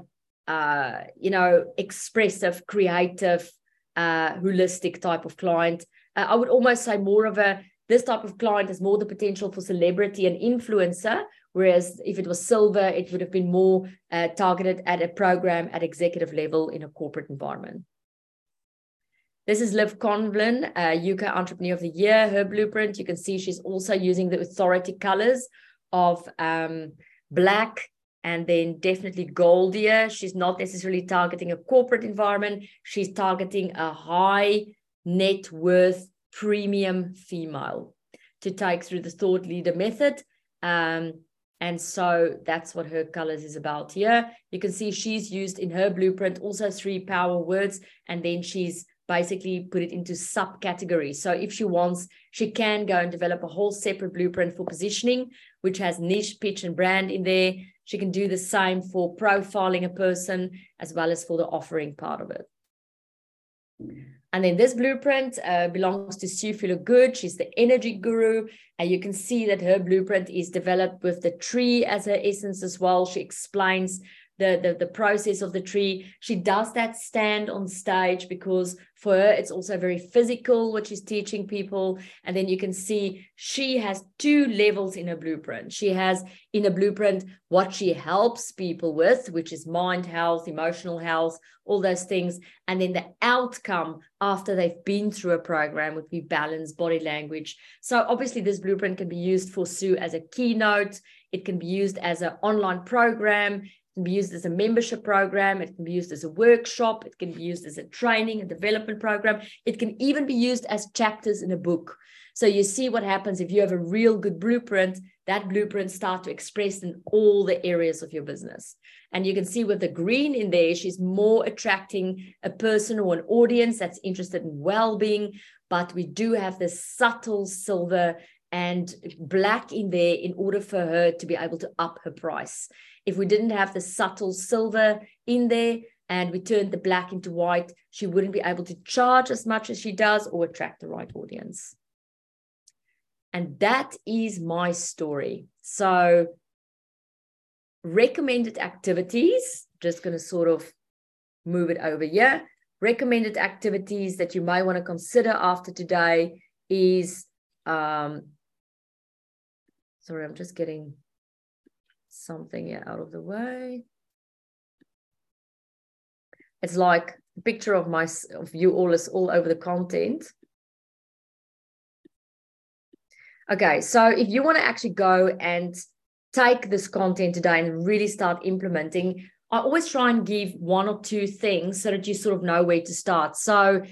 uh, you know, expressive, creative, uh, holistic type of client. Uh, I would almost say more of a this type of client has more the potential for celebrity and influencer, Whereas if it was silver, it would have been more uh, targeted at a program at executive level in a corporate environment. This is Liv Conlon, uh, UK Entrepreneur of the Year. Her blueprint, you can see she's also using the authority colors of um, black and then definitely gold here. She's not necessarily targeting a corporate environment. She's targeting a high net worth premium female to take through the thought leader method. Um, and so that's what her colors is about here. You can see she's used in her blueprint also three power words, and then she's basically put it into subcategories. So if she wants, she can go and develop a whole separate blueprint for positioning, which has niche, pitch, and brand in there. She can do the same for profiling a person as well as for the offering part of it. And then this blueprint uh, belongs to Sue Good. She's the energy guru. And you can see that her blueprint is developed with the tree as her essence as well. She explains the, the the process of the tree. She does that stand on stage because for her it's also very physical what she's teaching people. And then you can see she has two levels in her blueprint. She has in a blueprint what she helps people with which is mind health emotional health all those things. And then the outcome after they've been through a program would be balance body language. So obviously this blueprint can be used for sue as a keynote. It can be used as an online program can be used as a membership program. It can be used as a workshop. It can be used as a training and development program. It can even be used as chapters in a book. So you see what happens if you have a real good blueprint, that blueprint start to express in all the areas of your business. And you can see with the green in there, she's more attracting a person or an audience that's interested in well-being. But we do have this subtle silver and black in there in order for her to be able to up her price if we didn't have the subtle silver in there and we turned the black into white, she wouldn't be able to charge as much as she does or attract the right audience. And that is my story. So, recommended activities, just going to sort of move it over here. Recommended activities that you may want to consider after today is um, sorry, I'm just getting something out of the way. It's like a picture of my of you all is all over the content. Okay, so if you want to actually go and take this content today and really start implementing, I always try and give one or two things so that you sort of know where to start. So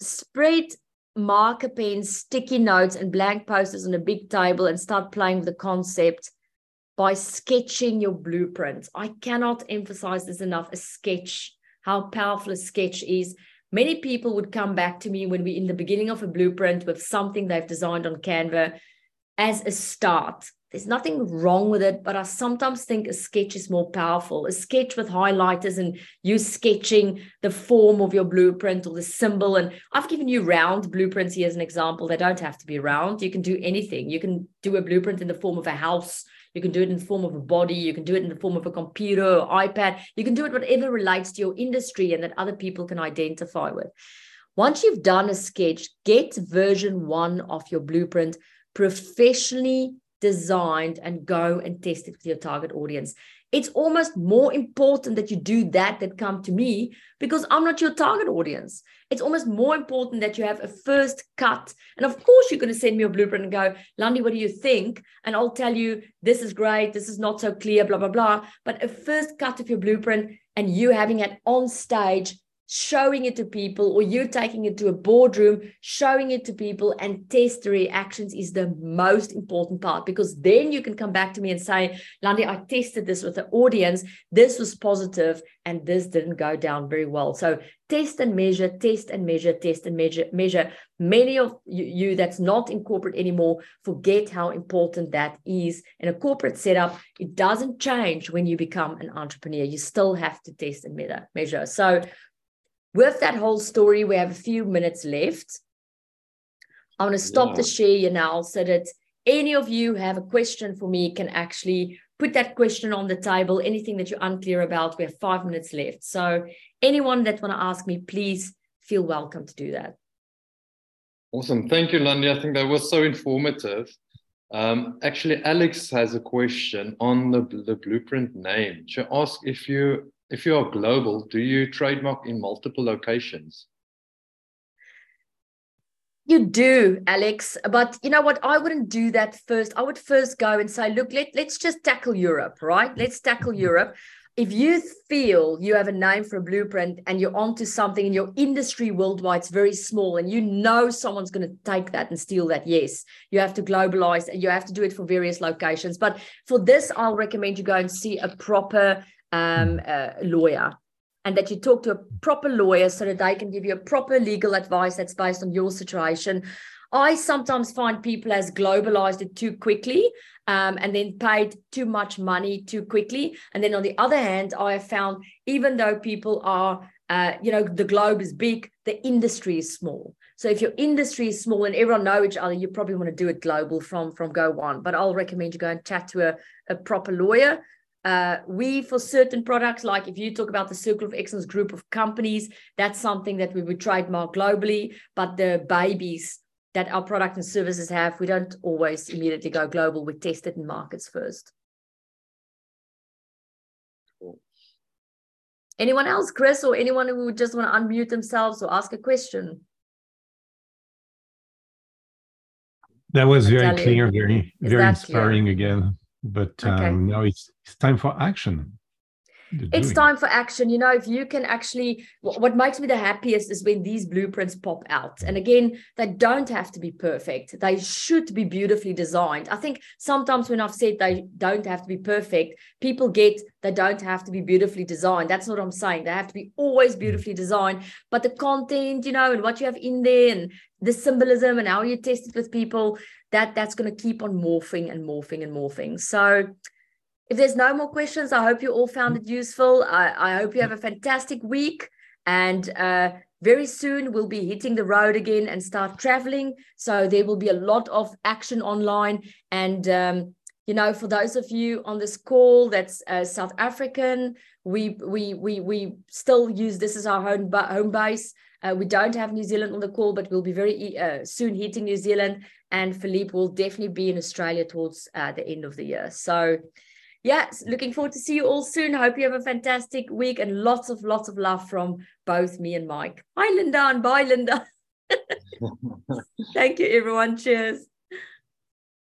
spread marker pens, sticky notes, and blank posters on a big table and start playing with the concept by sketching your blueprint. I cannot emphasize this enough a sketch, how powerful a sketch is. Many people would come back to me when we're in the beginning of a blueprint with something they've designed on Canva as a start. There's nothing wrong with it, but I sometimes think a sketch is more powerful. A sketch with highlighters and you sketching the form of your blueprint or the symbol. And I've given you round blueprints here as an example. They don't have to be round. You can do anything. You can do a blueprint in the form of a house you can do it in the form of a body. You can do it in the form of a computer or iPad. You can do it whatever relates to your industry and that other people can identify with. Once you've done a sketch, get version one of your blueprint professionally designed and go and test it with your target audience. It's almost more important that you do that than come to me because I'm not your target audience. It's almost more important that you have a first cut. And of course, you're going to send me a blueprint and go, Landi, what do you think? And I'll tell you, this is great, this is not so clear, blah, blah, blah. But a first cut of your blueprint and you having it on stage showing it to people or you taking it to a boardroom showing it to people and test the reactions is the most important part because then you can come back to me and say Landi, I tested this with the audience. This was positive and this didn't go down very well. So test and measure test and measure test and measure measure. Many of you, that's not in corporate anymore forget how important that is. In a corporate setup it doesn't change when you become an entrepreneur. You still have to test and measure. So with that whole story, we have a few minutes left. I want to stop yeah. the share now so that any of you have a question for me can actually put that question on the table. Anything that you're unclear about, we have five minutes left. So anyone that want to ask me, please feel welcome to do that. Awesome. Thank you, Landi. I think that was so informative. Um, actually, Alex has a question on the, the blueprint name. She asked if you if you are global, do you trademark in multiple locations? You do, Alex. But you know what? I wouldn't do that first. I would first go and say, look, let, let's just tackle Europe, right? Let's tackle Europe. If you feel you have a name for a blueprint and you're onto something in your industry worldwide, it's very small, and you know someone's going to take that and steal that, yes, you have to globalize. And you have to do it for various locations. But for this, I'll recommend you go and see a proper um, uh, lawyer and that you talk to a proper lawyer so that they can give you a proper legal advice that's based on your situation. I sometimes find people has globalized it too quickly um, and then paid too much money too quickly. And then on the other hand, I have found even though people are, uh, you know, the globe is big, the industry is small. So if your industry is small and everyone know each other, you probably want to do it global from from go one. But I'll recommend you go and chat to a, a proper lawyer Uh, we, for certain products, like if you talk about the Circle of Excellence group of companies, that's something that we would trademark globally. But the babies that our product and services have, we don't always immediately go global. We test it in markets first. Anyone else, Chris, or anyone who would just want to unmute themselves or ask a question? That was very clear, very, very inspiring again. But okay. um, now it's, it's time for action it's time for action. You know if you can actually what makes me the happiest is when these blueprints pop out. And again they don't have to be perfect. They should be beautifully designed. I think sometimes when i've said they don't have to be perfect people get they don't have to be beautifully designed. That's not what i'm saying. They have to be always mm. beautifully designed. But the content you know and what you have in there and the symbolism and how you test it with people that that's going to keep on morphing and morphing and morphing. So if there's no more questions, I hope you all found it useful. I, I hope you have a fantastic week. And uh, very soon we'll be hitting the road again and start traveling. So there will be a lot of action online. And, um, you know, for those of you on this call that's uh, South African, we, we, we, we still use this as our home, home base. Uh, we don't have New Zealand on the call, but we'll be very uh, soon hitting New Zealand. And Philippe will definitely be in Australia towards uh, the end of the year. So yes, looking forward to see you all soon. Hope you have a fantastic week and lots of lots of love from both me and Mike. Bye, Linda, and bye, Linda. Thank you, everyone. Cheers.